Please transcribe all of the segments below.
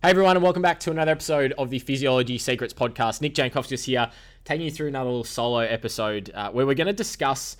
Hey everyone, and welcome back to another episode of the Physiology Secrets podcast. Nick Jankowskis here, taking you through another little solo episode uh, where we're going to discuss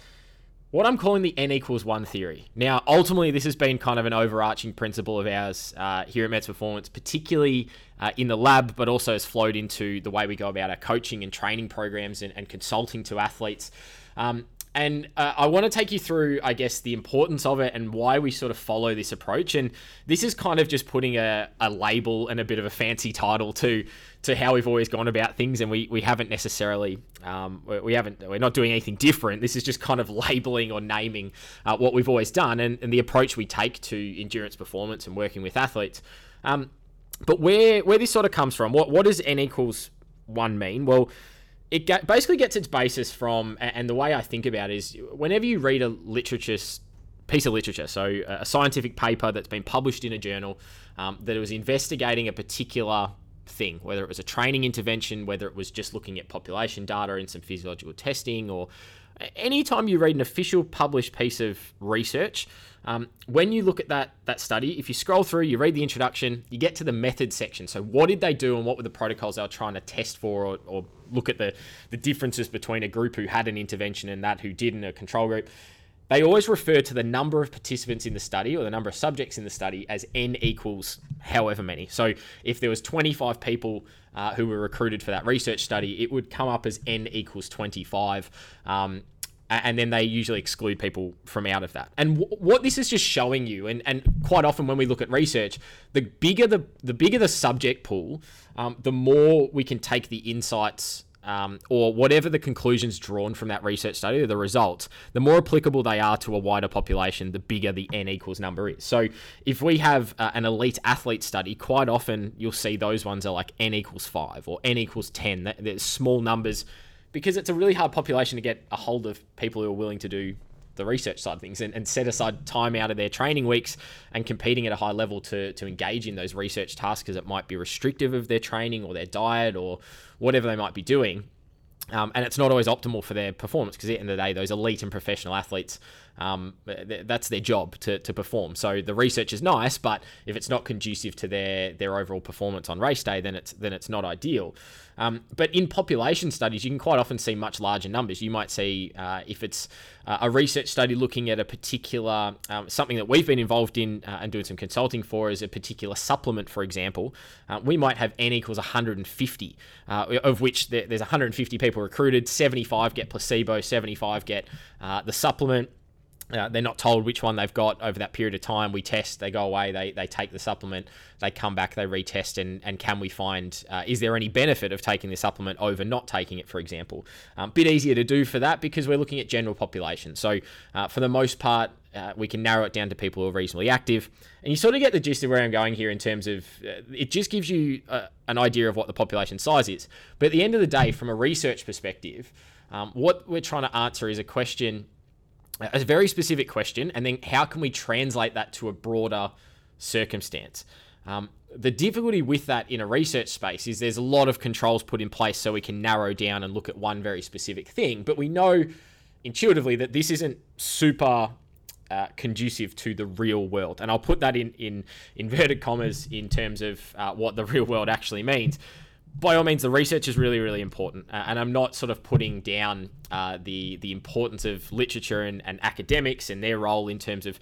what I'm calling the N equals one theory. Now, ultimately, this has been kind of an overarching principle of ours uh, here at Mets Performance, particularly uh, in the lab, but also has flowed into the way we go about our coaching and training programs and, and consulting to athletes. Um, and uh, I want to take you through, I guess, the importance of it and why we sort of follow this approach. And this is kind of just putting a, a label and a bit of a fancy title to to how we've always gone about things. And we, we haven't necessarily, um, we haven't, we're not doing anything different. This is just kind of labeling or naming uh, what we've always done and, and the approach we take to endurance performance and working with athletes. Um, but where where this sort of comes from, what what does n equals one mean? Well it get, basically gets its basis from, and the way I think about it is whenever you read a literature piece of literature, so a scientific paper that's been published in a journal um, that was investigating a particular thing, whether it was a training intervention, whether it was just looking at population data and some physiological testing, or anytime you read an official published piece of research, um, when you look at that that study, if you scroll through, you read the introduction, you get to the method section. So what did they do and what were the protocols they were trying to test for or, or look at the, the differences between a group who had an intervention and that who didn't, a control group. They always refer to the number of participants in the study or the number of subjects in the study as n equals however many. So if there was 25 people uh, who were recruited for that research study, it would come up as n equals 25. Um, and then they usually exclude people from out of that. And w- what this is just showing you, and, and quite often when we look at research, the bigger the the bigger the subject pool, um, the more we can take the insights um, or whatever the conclusions drawn from that research study or the results, the more applicable they are to a wider population, the bigger the n equals number is. So if we have uh, an elite athlete study, quite often you'll see those ones are like n equals five or n equals ten. There's small numbers because it's a really hard population to get a hold of people who are willing to do the research side of things and, and set aside time out of their training weeks and competing at a high level to, to engage in those research tasks because it might be restrictive of their training or their diet or whatever they might be doing. Um, and it's not always optimal for their performance because at the end of the day, those elite and professional athletes, um, that's their job to, to perform. So the research is nice, but if it's not conducive to their their overall performance on race day, then it's then it's not ideal. Um, but in population studies, you can quite often see much larger numbers. You might see uh, if it's uh, a research study looking at a particular um, something that we've been involved in uh, and doing some consulting for is a particular supplement, for example. Uh, we might have n equals 150, uh, of which there, there's 150 people recruited, 75 get placebo, 75 get uh, the supplement. Uh, they're not told which one they've got over that period of time. We test, they go away, they, they take the supplement, they come back, they retest, and, and can we find, uh, is there any benefit of taking the supplement over not taking it, for example? A um, bit easier to do for that because we're looking at general population. So, uh, for the most part, uh, we can narrow it down to people who are reasonably active. And you sort of get the gist of where I'm going here in terms of uh, it just gives you uh, an idea of what the population size is. But at the end of the day, from a research perspective, um, what we're trying to answer is a question a very specific question, and then how can we translate that to a broader circumstance? Um, the difficulty with that in a research space is there's a lot of controls put in place so we can narrow down and look at one very specific thing, but we know intuitively that this isn't super uh, conducive to the real world. And I'll put that in, in inverted commas in terms of uh, what the real world actually means by all means, the research is really, really important, uh, and I'm not sort of putting down uh, the the importance of literature and, and academics and their role in terms of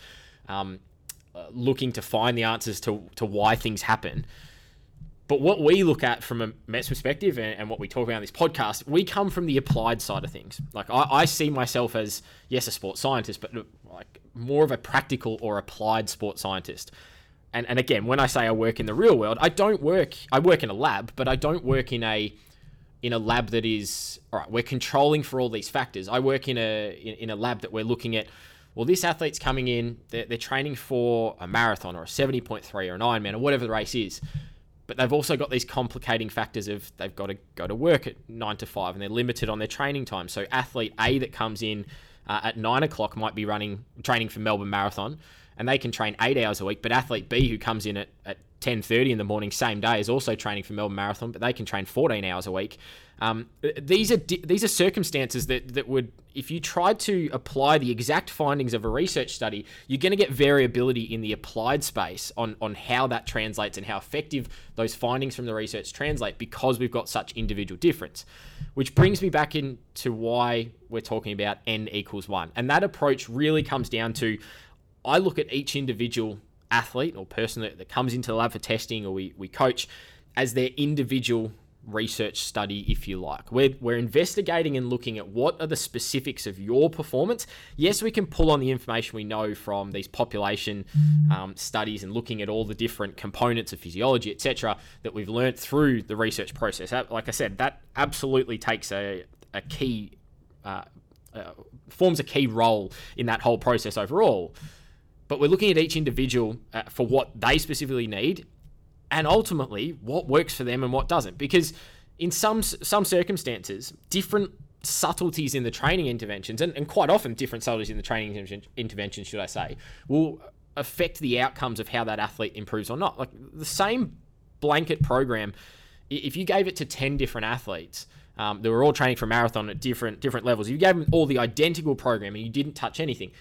um, uh, looking to find the answers to to why things happen. But what we look at from a Mets perspective and, and, what we talk about in this podcast, we come from the applied side of things. Like I, I see myself as yes, a sports scientist, but like more of a practical or applied sports scientist and, and again, when I say I work in the real world, I don't work. I work in a lab, but I don't work in a in a lab that is all right. We're controlling for all these factors. I work in a in, in a lab that we're looking at. Well, this athlete's coming in. They're, they're training for a marathon or a seventy point three or an Ironman or whatever the race is but they've also got these complicating factors of they've got to go to work at nine to five and they're limited on their training time. So athlete A that comes in uh, at nine o'clock might be running training for Melbourne Marathon, and they can train eight hours a week. But athlete B, who comes in at, at 10.30 in the morning same day is also training for melbourne marathon but they can train 14 hours a week um, these are these are circumstances that that would if you tried to apply the exact findings of a research study you're going to get variability in the applied space on on how that translates and how effective those findings from the research translate because we've got such individual difference which brings me back into why we're talking about n equals 1 and that approach really comes down to I look at each individual athlete or person that, that comes into the lab for testing or we, we coach as their individual research study, if you like. We're, we're investigating and looking at what are the specifics of your performance. Yes, we can pull on the information we know from these population um, studies and looking at all the different components of physiology, etc., that we've learned through the research process. Like I said, that absolutely takes a, a key, uh, uh, forms a key role in that whole process overall. But we're looking at each individual uh, for what they specifically need and ultimately what works for them and what doesn't. Because in some some circumstances, different subtleties in the training interventions, and, and quite often different subtleties in the training interventions, should I say, will affect the outcomes of how that athlete improves or not. Like the same blanket program, if you gave it to 10 different athletes, um, they were all training for marathon at different different levels. You gave them all the identical program and you didn't touch anything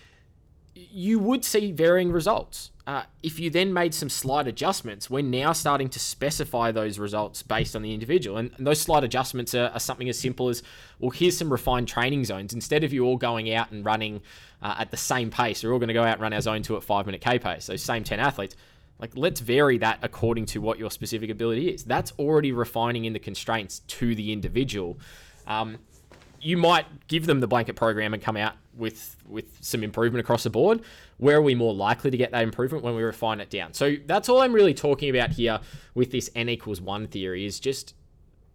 you would see varying results. Uh, if you then made some slight adjustments, we're now starting to specify those results based on the individual. And, and those slight adjustments are, are, something as simple as well, here's some refined training zones. Instead of you all going out and running uh, at the same pace, we're all going to go out and run our zone two at five minute K pace, those same 10 athletes. Like, let's vary that according to what your specific ability is. That's already refining in the constraints to the individual. Um, you might give them the blanket program and come out with with some improvement across the board. Where are we more likely to get that improvement when we refine it down? So that's all I'm really talking about here with this n equals one theory is just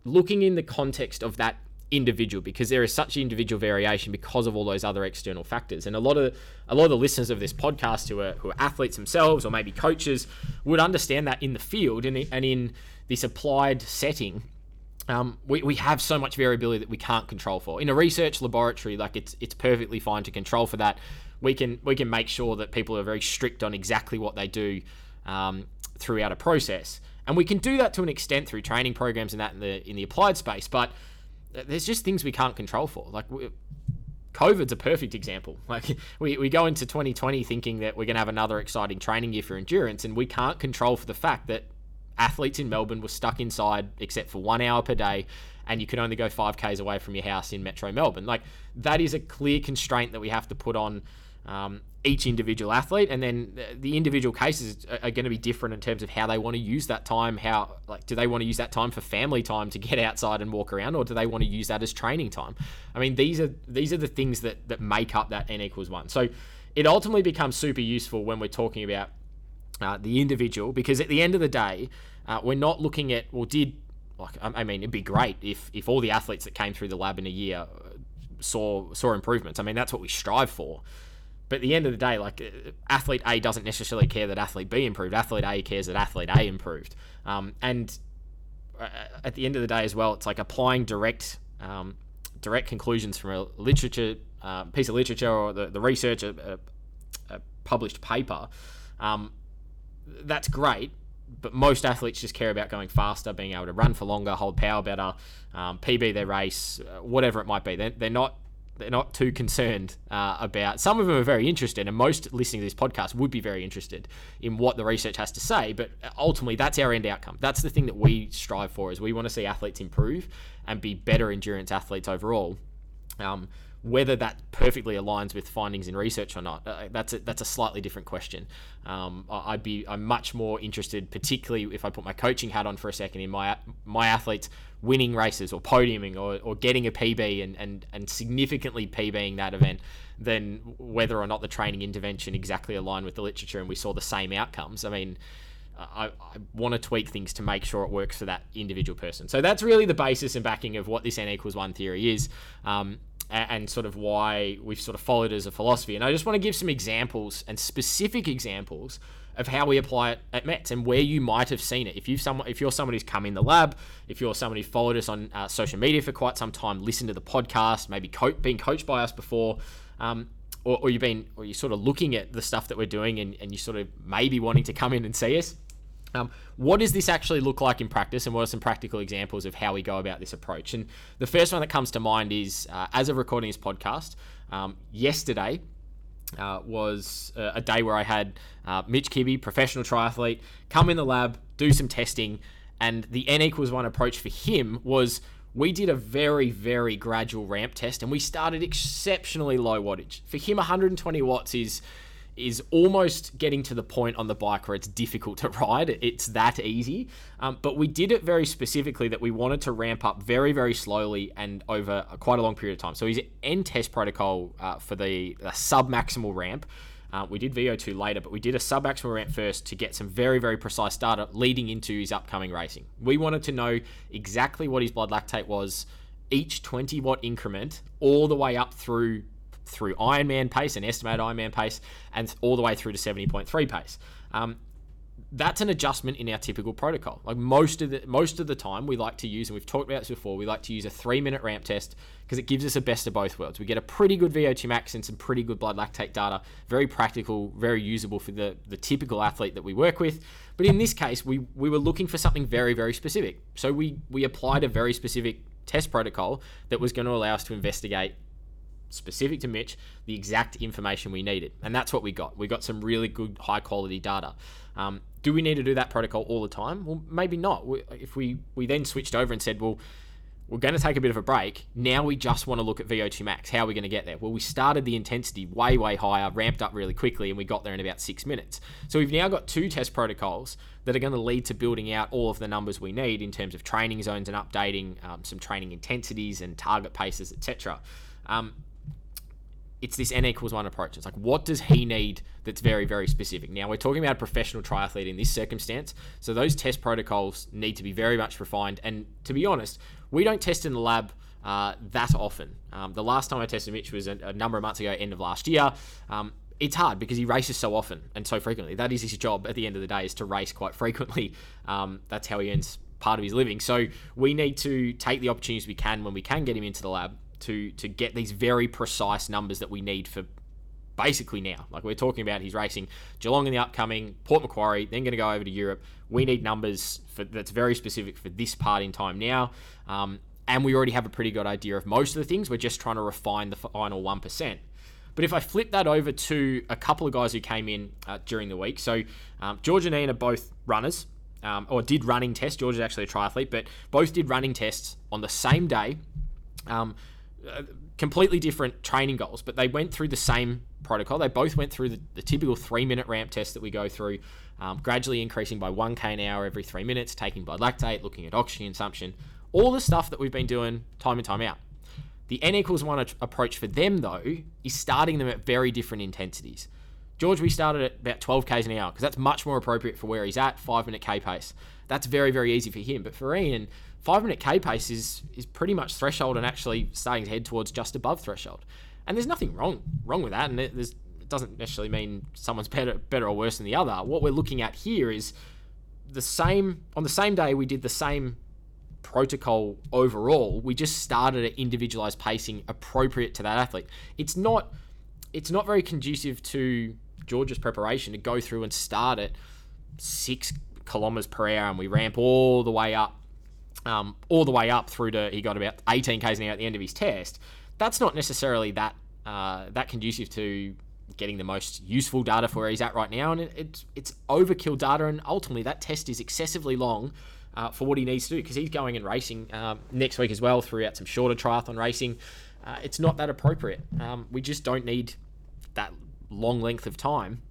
looking in the context of that individual because there is such individual variation because of all those other external factors and a lot of a lot of the listeners of this podcast who are who are athletes themselves or maybe coaches would understand that in the field and, and in this applied setting um, we, we have so much variability that we can't control for. In a research laboratory, like it's it's perfectly fine to control for that. We can we can make sure that people are very strict on exactly what they do um, throughout a process, and we can do that to an extent through training programs and that in the in the applied space. But there's just things we can't control for. Like we, COVID's a perfect example. Like we, we go into 2020 thinking that we're going to have another exciting training year for endurance, and we can't control for the fact that athletes in Melbourne were stuck inside except for one hour per day, and you could only go 5Ks away from your house in Metro Melbourne. Like, that is a clear constraint that we have to put on um, each individual athlete, and then the individual cases are, are going to be different in terms of how they want to use that time. How, like, do they want to use that time for family time to get outside and walk around, or do they want to use that as training time? I mean, these are these are the things that that make up that n equals one. So it ultimately becomes super useful when we're talking about uh, the individual, because at the end of the day, uh, we're not looking at well, did like I mean, it'd be great if if all the athletes that came through the lab in a year uh, saw saw improvements. I mean, that's what we strive for. But at the end of the day, like uh, athlete A doesn't necessarily care that athlete B improved. Athlete A cares that athlete A improved. Um, and uh, at the end of the day, as well, it's like applying direct um, direct conclusions from a literature uh, piece of literature or the, the research, a, a, a published paper. Um, that's great, but most athletes just care about going faster, being able to run for longer, hold power better, um, PB their race, uh, whatever it might be. They're, they're not they're not too concerned uh, about. Some of them are very interested, and most listening to this podcast would be very interested in what the research has to say. But ultimately, that's our end outcome. That's the thing that we strive for. Is we want to see athletes improve and be better endurance athletes overall. Um, whether that perfectly aligns with findings in research or not, uh, that's a, that's a slightly different question. Um, I'd be I'm much more interested, particularly if I put my coaching hat on for a second, in my my athletes winning races or podiuming or, or getting a PB and, and, and significantly PBing that event than whether or not the training intervention exactly aligned with the literature and we saw the same outcomes. I mean. I, I want to tweak things to make sure it works for that individual person. So that's really the basis and backing of what this n equals one theory is. Um, and sort of why we've sort of followed as a philosophy. And I just want to give some examples and specific examples of how we apply it at Mets and where you might have seen it. If you someone, if you're someone who's come in the lab, if you're someone who followed us on uh, social media for quite some time, listened to the podcast, maybe co- been coached by us before, um, or, or, you've been, or you're sort of looking at the stuff that we're doing, and, and you sort of maybe wanting to come in and see us. Um, what does this actually look like in practice, and what are some practical examples of how we go about this approach? And the first one that comes to mind is uh, as of recording this podcast, um, yesterday uh, was a, a, day where I had uh, Mitch Kibby, professional triathlete, come in the lab, do some testing, and the N equals one approach for him was we did a very, very gradual ramp test, and we started exceptionally low wattage. For him, 120 watts is is almost getting to the point on the bike where it's difficult to ride. It's that easy. Um, but we did it very specifically that we wanted to ramp up very, very slowly and over quite a long period of time. So his end test protocol uh, for the, the sub maximal ramp. Uh, we did VO2 later, but we did a sub maximal ramp first to get some very, very precise data leading into his upcoming racing. We wanted to know exactly what his blood lactate was each 20 watt increment all the way up through through Ironman pace and estimated Ironman pace, and all the way through to 70.3 pace. Um, that's an adjustment in our typical protocol. Like most of the most of the time, we like to use, and we've talked about this before. We like to use a three-minute ramp test because it gives us a best of both worlds. We get a pretty good VO2 max and some pretty good blood lactate data. Very practical, very usable for the the typical athlete that we work with. But in this case, we we were looking for something very very specific. So we we applied a very specific test protocol that was going to allow us to investigate specific to Mitch, the exact information we needed. And that's what we got. We got some really good, high quality data. Um, do we need to do that protocol all the time? Well, maybe not. If we, we then switched over and said, well, we're going to take a bit of a break. Now we just want to look at VO2 max. How are we going to get there? Well, we started the intensity way, way higher, ramped up really quickly, and we got there in about six minutes. So we've now got two test protocols that are going to lead to building out all of the numbers we need in terms of training zones and updating um, some training intensities and target paces, etc. Um, it's this n equals one approach. It's like, what does he need that's very, very specific? Now, we're talking about a professional triathlete in this circumstance. So those test protocols need to be very much refined. And to be honest, we don't test in the lab uh, that often. Um, the last time I tested Mitch was a, a, number of months ago, end of last year. Um, it's hard because he races so often and so frequently. That is his job at the end of the day, is to race quite frequently. Um, that's how he earns part of his living. So we need to take the opportunities we can when we can get him into the lab to to get these very precise numbers that we need for basically now. Like we're talking about, he's racing Geelong in the upcoming, Port Macquarie, then going to go over to Europe. We need numbers for that's very specific for this part in time now. Um, and we already have a pretty good idea of most of the things. We're just trying to refine the final 1%. But if I flip that over to a couple of guys who came in uh, during the week, so um, George and Ian are both runners, um, or did running tests. George is actually a triathlete, but both did running tests on the same day. Um, uh, completely different training goals, but they went through the same protocol. They both went through the, the typical three minute ramp test that we go through, um, gradually increasing by 1k an hour every three minutes, taking blood lactate, looking at oxygen consumption, all the stuff that we've been doing time and time out. The N equals one approach for them, though, is starting them at very different intensities. George, we started at about 12 k's an hour because that's much more appropriate for where he's at, five minute k pace. That's very, very easy for him. But for Ian, five minute K pace is is pretty much threshold and actually starting to head towards just above threshold. And there's nothing wrong wrong with that. And it, it doesn't necessarily mean someone's better better or worse than the other. What we're looking at here is the same on the same day we did the same protocol overall. We just started at individualized pacing appropriate to that athlete. It's not it's not very conducive to George's preparation to go through and start at six kilometers per hour and we ramp all the way up um, all the way up through to he got about 18 k's an hour at the end of his test. That's not necessarily that uh, that conducive to getting the most useful data for where he's at right now, and it, it's it's overkill data, and ultimately that test is excessively long. Uh, for what he needs to do, because he's going and racing um, next week as well throughout some shorter triathlon racing. Uh, it's not that appropriate. Um, we just don't need that long length of time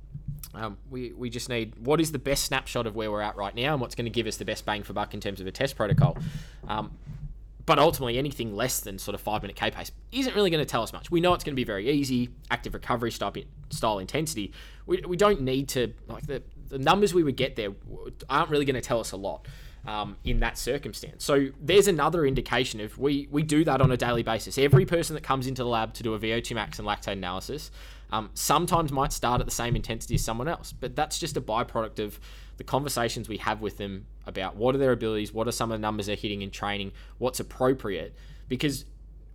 um, we, we just need what is the best snapshot of where we're at right now and what's going to give us the best bang for buck in terms of a test protocol. Um, but ultimately, anything less than sort of five minute K pace isn't really going to tell us much. We know it's going to be very easy, active recovery style, style intensity. We, we don't need to, like, the, the numbers we would get there aren't really going to tell us a lot. Um, in that circumstance. So there's another indication of we we do that on a daily basis. Every person that comes into the lab to do a VO2 max and lactate analysis um, sometimes might start at the same intensity as someone else, but that's just a byproduct of the conversations we have with them about what are their abilities, what are some of the numbers they're hitting in training, what's appropriate, because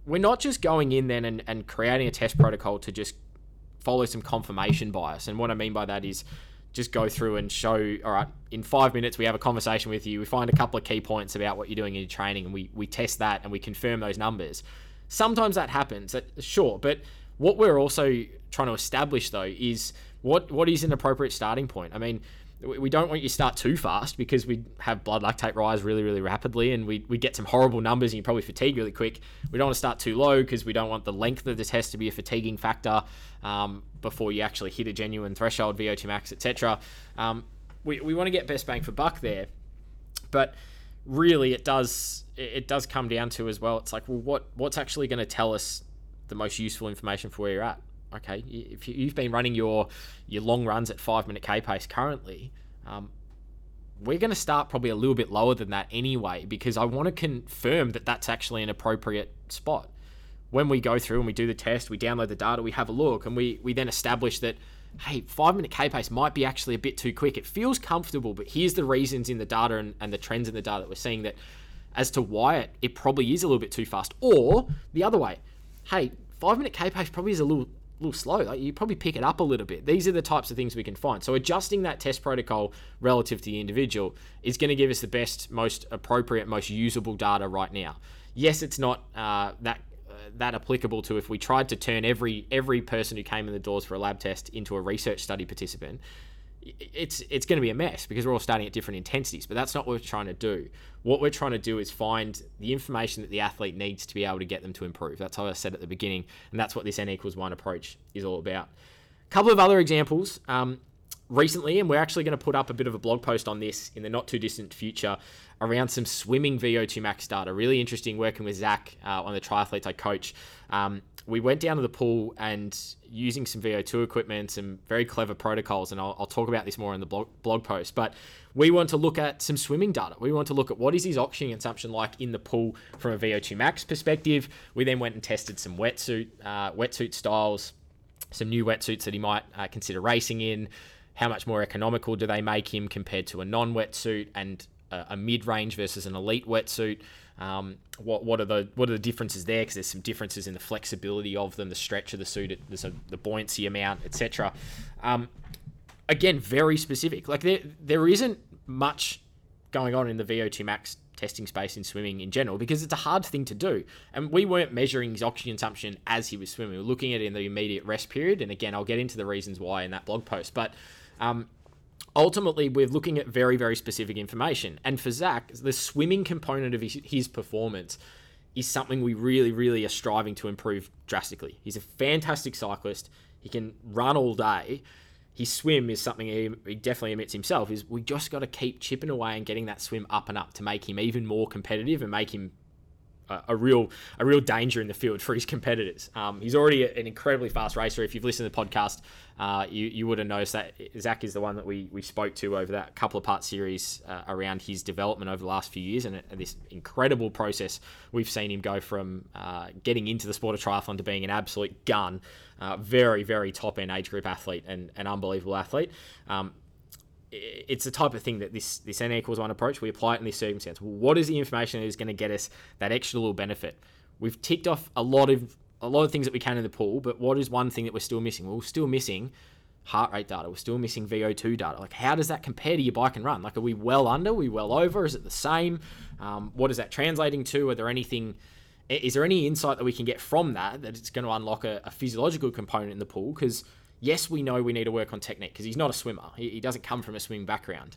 we're not just going in then and, and creating a test protocol to just follow some confirmation bias. And what I mean by that is just go through and show, all right, in five minutes we have a conversation with you, we find a couple of key points about what you're doing in your training, and we, we test that and we confirm those numbers. Sometimes that happens, that, sure, but what we're also trying to establish though is what what is an appropriate starting point. I mean, we don't want you to start too fast because we have blood lactate rise really, really rapidly and we, we get some horrible numbers and you probably fatigue really quick. We don't want to start too low because we don't want the length of the test to be a fatiguing factor um, before you actually hit a genuine threshold, VO2 max, etc. Um, we, we want to get best bang for buck there. But really, it does it does come down to as well. It's like, well, what what's actually going to tell us the most useful information for where you're at? okay, if you've been running your your long runs at five minute k pace currently, um, we're going to start probably a little bit lower than that anyway because I want to confirm that that's actually an appropriate spot. When we go through and we do the test, we download the data, we have a look, and we we then establish that hey, five minute K pace might be actually a bit too quick. It feels comfortable, but here's the reasons in the data and, and the trends in the data that we're seeing that as to why it, it probably is a little bit too fast. Or the other way, hey, five minute K pace probably is a little little slow. Like you probably pick it up a little bit. These are the types of things we can find. So adjusting that test protocol relative to the individual is going to give us the best, most appropriate, most usable data right now. Yes, it's not uh, that uh, that applicable to if we tried to turn every every person who came in the doors for a lab test into a research study participant it's it's going to be a mess because we're all starting at different intensities but that's not what we're trying to do. What we're trying to do is find the information that the athlete needs to be able to get them to improve. That's how i said at the beginning and that's what this n equals one approach is all about. A couple of other examples. Um, recently and we're actually going to put up a bit of a blog post on this in the not too distant future around some swimming vo2 max data really interesting working with zach uh, on the triathletes i coach um, we went down to the pool and using some VO2 equipment, some very clever protocols, and I'll, I'll, talk about this more in the blog, blog post. But we want to look at some swimming data. We want to look at what is his oxygen consumption like in the pool from a VO2 max perspective. We then went and tested some wetsuit, uh, wetsuit styles, some new wetsuits that he might uh, consider racing in. How much more economical do they make him compared to a non-wetsuit and a, a mid-range versus an elite wetsuit? Um, what what are the what are the differences there? Because there's some differences in the flexibility of them, the stretch of the suit, a, the buoyancy amount, etc. Um, again, very specific. Like there there isn't much going on in the VO2 max testing space in swimming in general because it's a hard thing to do. And we weren't measuring his oxygen consumption as he was swimming. We were looking at it in the immediate rest period. And again, I'll get into the reasons why in that blog post. But um, ultimately we're looking at very very specific information. And for zach the swimming component of his, his, performance is something we really really are striving to improve drastically. He's a fantastic cyclist. He can run all day. His swim is something he, he definitely admits himself is we just got to keep chipping away and getting that swim up and up to make him even more competitive and make him a, real a real danger in the field for his competitors. Um, he's already an incredibly fast racer. If you've listened to the podcast, uh, you, you would have noticed that Zach is the one that we, we spoke to over that couple of part series uh, around his development over the last few years and, and, this incredible process we've seen him go from uh, getting into the sport of triathlon to being an absolute gun. Uh, very, very top end age group athlete and an unbelievable athlete. Um, it's the type of thing that this this n equals one approach we apply it in this circumstance. What is the information that is going to get us that extra little benefit? We've ticked off a lot of a lot of things that we can in the pool, but what is one thing that we're still missing? Well, we're still missing heart rate data. We're still missing VO2 data. Like, how does that compare to your bike and run? Like, are we well under? Are we well over? Is it the same? Um, what is that translating to? Are there anything? Is there any insight that we can get from that that it's going to unlock a, a physiological component in the pool? Because Yes, we know we need to work on technique because he's not a swimmer. He, he doesn't come from a swimming background.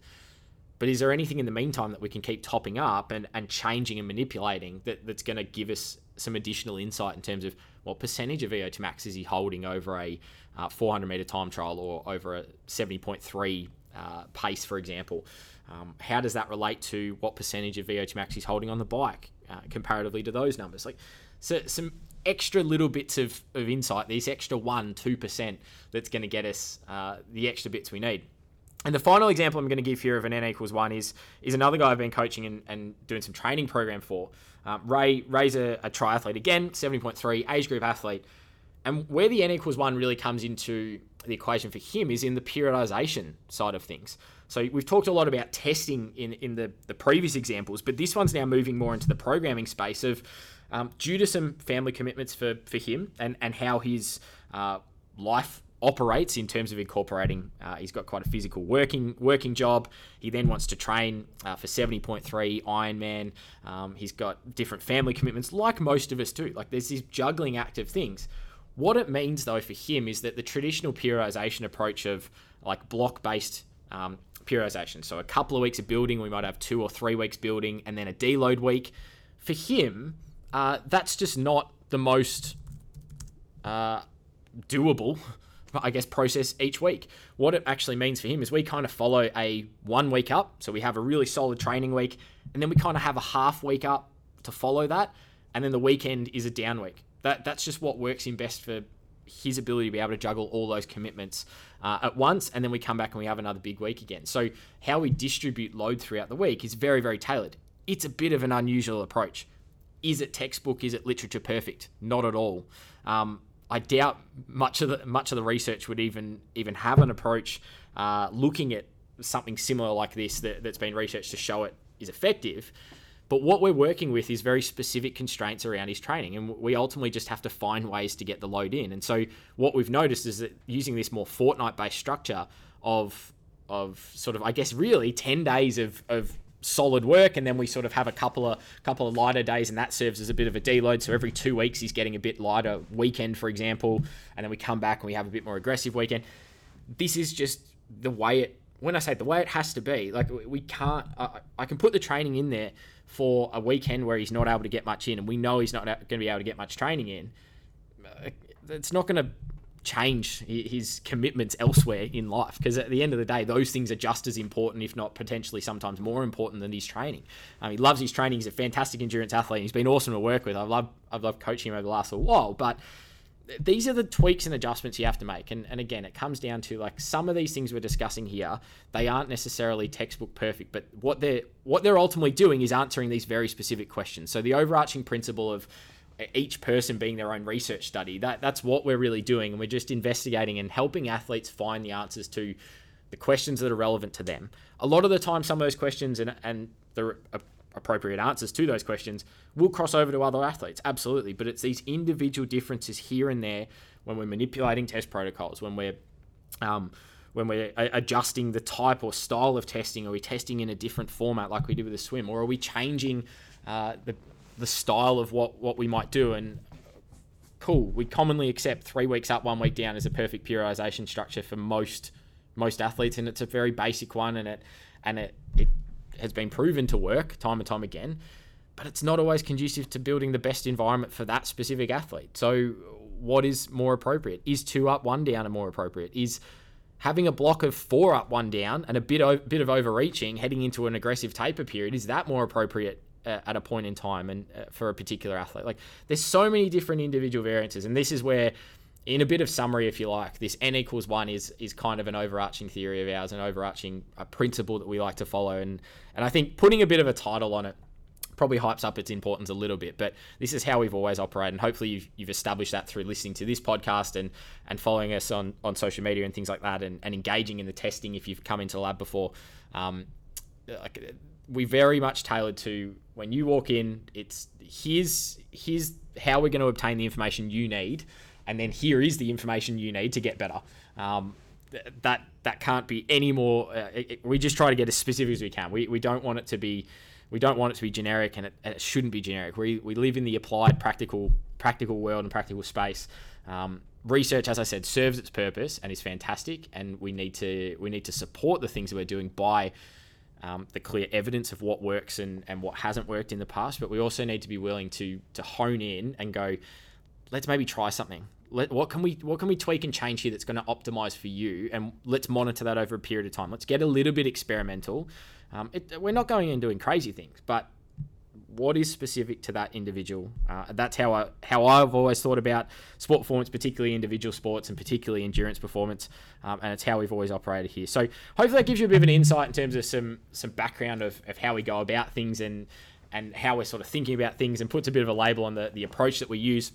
But is there anything in the meantime that we can keep topping up and, and changing and manipulating that, that's going to give us some additional insight in terms of what percentage of VO2 max is he holding over a uh, 400 meter time trial or over a 70.3 uh, pace, for example? Um, how does that relate to what percentage of VO2 max he's holding on the bike uh, comparatively to those numbers? Like, so some extra little bits of, of insight, these extra 1%, 2% that's going to get us uh, the extra bits we need. And the final example I'm going to give here of an N equals one is is another guy I've been coaching and, and doing some training program for. Um, Ray Ray's a, a triathlete again, 70.3 age group athlete, and where the N equals one really comes into the equation for him is in the periodization side of things. So we've talked a lot about testing in in the the previous examples, but this one's now moving more into the programming space of um, due to some family commitments for, for him and, and how his uh, life operates in terms of incorporating. Uh, he's got quite a physical working working job. He then wants to train uh, for 70.3 Ironman. Um, he's got different family commitments, like most of us do. Like there's this juggling act of things. What it means though for him is that the traditional periodization approach of like block based um, periodization, so a couple of weeks of building, we might have two or three weeks building, and then a deload week. For him, uh, that's just not the most uh, doable I guess, process each week. What it actually means for him is we kind of follow a one week up. So we have a really solid training week, and then we kind of have a half week up to follow that. And then the weekend is a down week. That, that's just what works in best for his ability to be able to juggle all those commitments uh, at once. And then we come back and we have another big week again. So how we distribute load throughout the week is very, very tailored. It's a bit of an unusual approach. Is it textbook? Is it literature perfect? Not at all. Um, I doubt much of the much of the research would even even have an approach uh, looking at something similar like this that, that's been researched to show it is effective. But what we're working with is very specific constraints around his training, and we ultimately just have to find ways to get the load in. And so what we've noticed is that using this more fortnight-based structure of of sort of I guess really ten days of of solid work, and then we sort of have a couple of couple of lighter days, and that serves as a bit of a deload. So every two weeks he's getting a bit lighter weekend, for example, and then we come back and we have a bit more aggressive weekend. This is just the way it. When I say the way it has to be, like we can't. I, I can put the training in there for a weekend where he's not able to get much in, and we know he's not going to be able to get much training in. It's not going to change his commitments elsewhere in life because at the end of the day those things are just as important if not potentially sometimes more important than his training um, he loves his training he's a fantastic endurance athlete he's been awesome to work with i've loved i've loved coaching him over the last little while but these are the tweaks and adjustments you have to make and, and again it comes down to like some of these things we're discussing here they aren't necessarily textbook perfect but what they're what they're ultimately doing is answering these very specific questions so the overarching principle of each person being their own research study. That that's what we're really doing, and we're just investigating and helping athletes find the answers to the questions that are relevant to them. A lot of the time, some of those questions and and the appropriate answers to those questions will cross over to other athletes, absolutely. But it's these individual differences here and there when we're manipulating test protocols, when we're um, when we're adjusting the type or style of testing, are we testing in a different format like we did with the swim, or are we changing uh, the the style of what what we might do? And cool we commonly accept three weeks up one week down as a perfect periodization structure for most most athletes and it's a very basic one and it and it it has been proven to work time and time again but it's not always conducive to building the best environment for that specific athlete. So what is more appropriate? Is two up one down and more appropriate? Is having a block of four up one down and a bit o- bit of overreaching heading into an aggressive taper period is that more appropriate at a point in time and uh, for a particular athlete. Like there's so many different individual variances, and this is where, in a bit of summary, if you like, this n equals one is is kind of an overarching theory of ours, an overarching uh, principle that we like to follow, and and I think putting a bit of a title on it probably hypes up its importance a little bit, but this is how we've always operated, and hopefully you've, you've established that through listening to this podcast and and following us on on social media and things like that, and, and engaging in the testing if you've come into the lab before. Um, like we very much tailored to when you walk in. It's here's here's how we're going to obtain the information you need, and then here is the information you need to get better. Um, that that can't be any more. Uh, it, it, we just try to get as specific as we can. We, we don't want it to be we don't want it to be generic, and it, and it shouldn't be generic. We, we live in the applied practical practical world and practical space. Um, research, as I said, serves its purpose and is fantastic, and we need to we need to support the things that we're doing by um, the clear evidence of what works and, and what hasn't worked in the past, but we also need to be willing to to hone in and go, let's maybe try something. Let, what can we what can we tweak and change here that's going to optimize for you, and let's monitor that over a period of time. Let's get a little bit experimental. Um, it, we're not going and doing crazy things, but what is specific to that individual. Uh, that's how I how I've always thought about sport performance, particularly individual sports and particularly endurance performance, um, and it's how we've always operated here. So hopefully that gives you a bit of an insight in terms of some some background of, of how we go about things and and how we're sort of thinking about things and puts a bit of a label on the, the approach that we use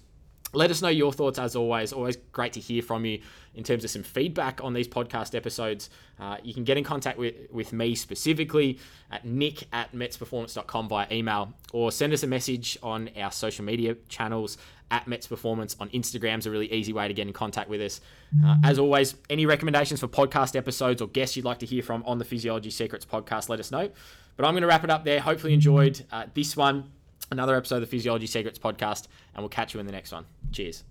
let us know your thoughts as always. Always great to hear from you in terms of some feedback on these podcast episodes. Uh, you can get in contact with, with me specifically at nick at metsperformance.com via email or send us a message on our social media channels at Mets Performance on Instagram is a really easy way to get in contact with us. Uh, as always, any recommendations for podcast episodes or guests you'd like to hear from on the Physiology Secrets podcast, let us know. But I'm going to wrap it up there. Hopefully, enjoyed uh, this one another episode of the Physiology Secrets podcast, and we'll catch you in the next one. Cheers.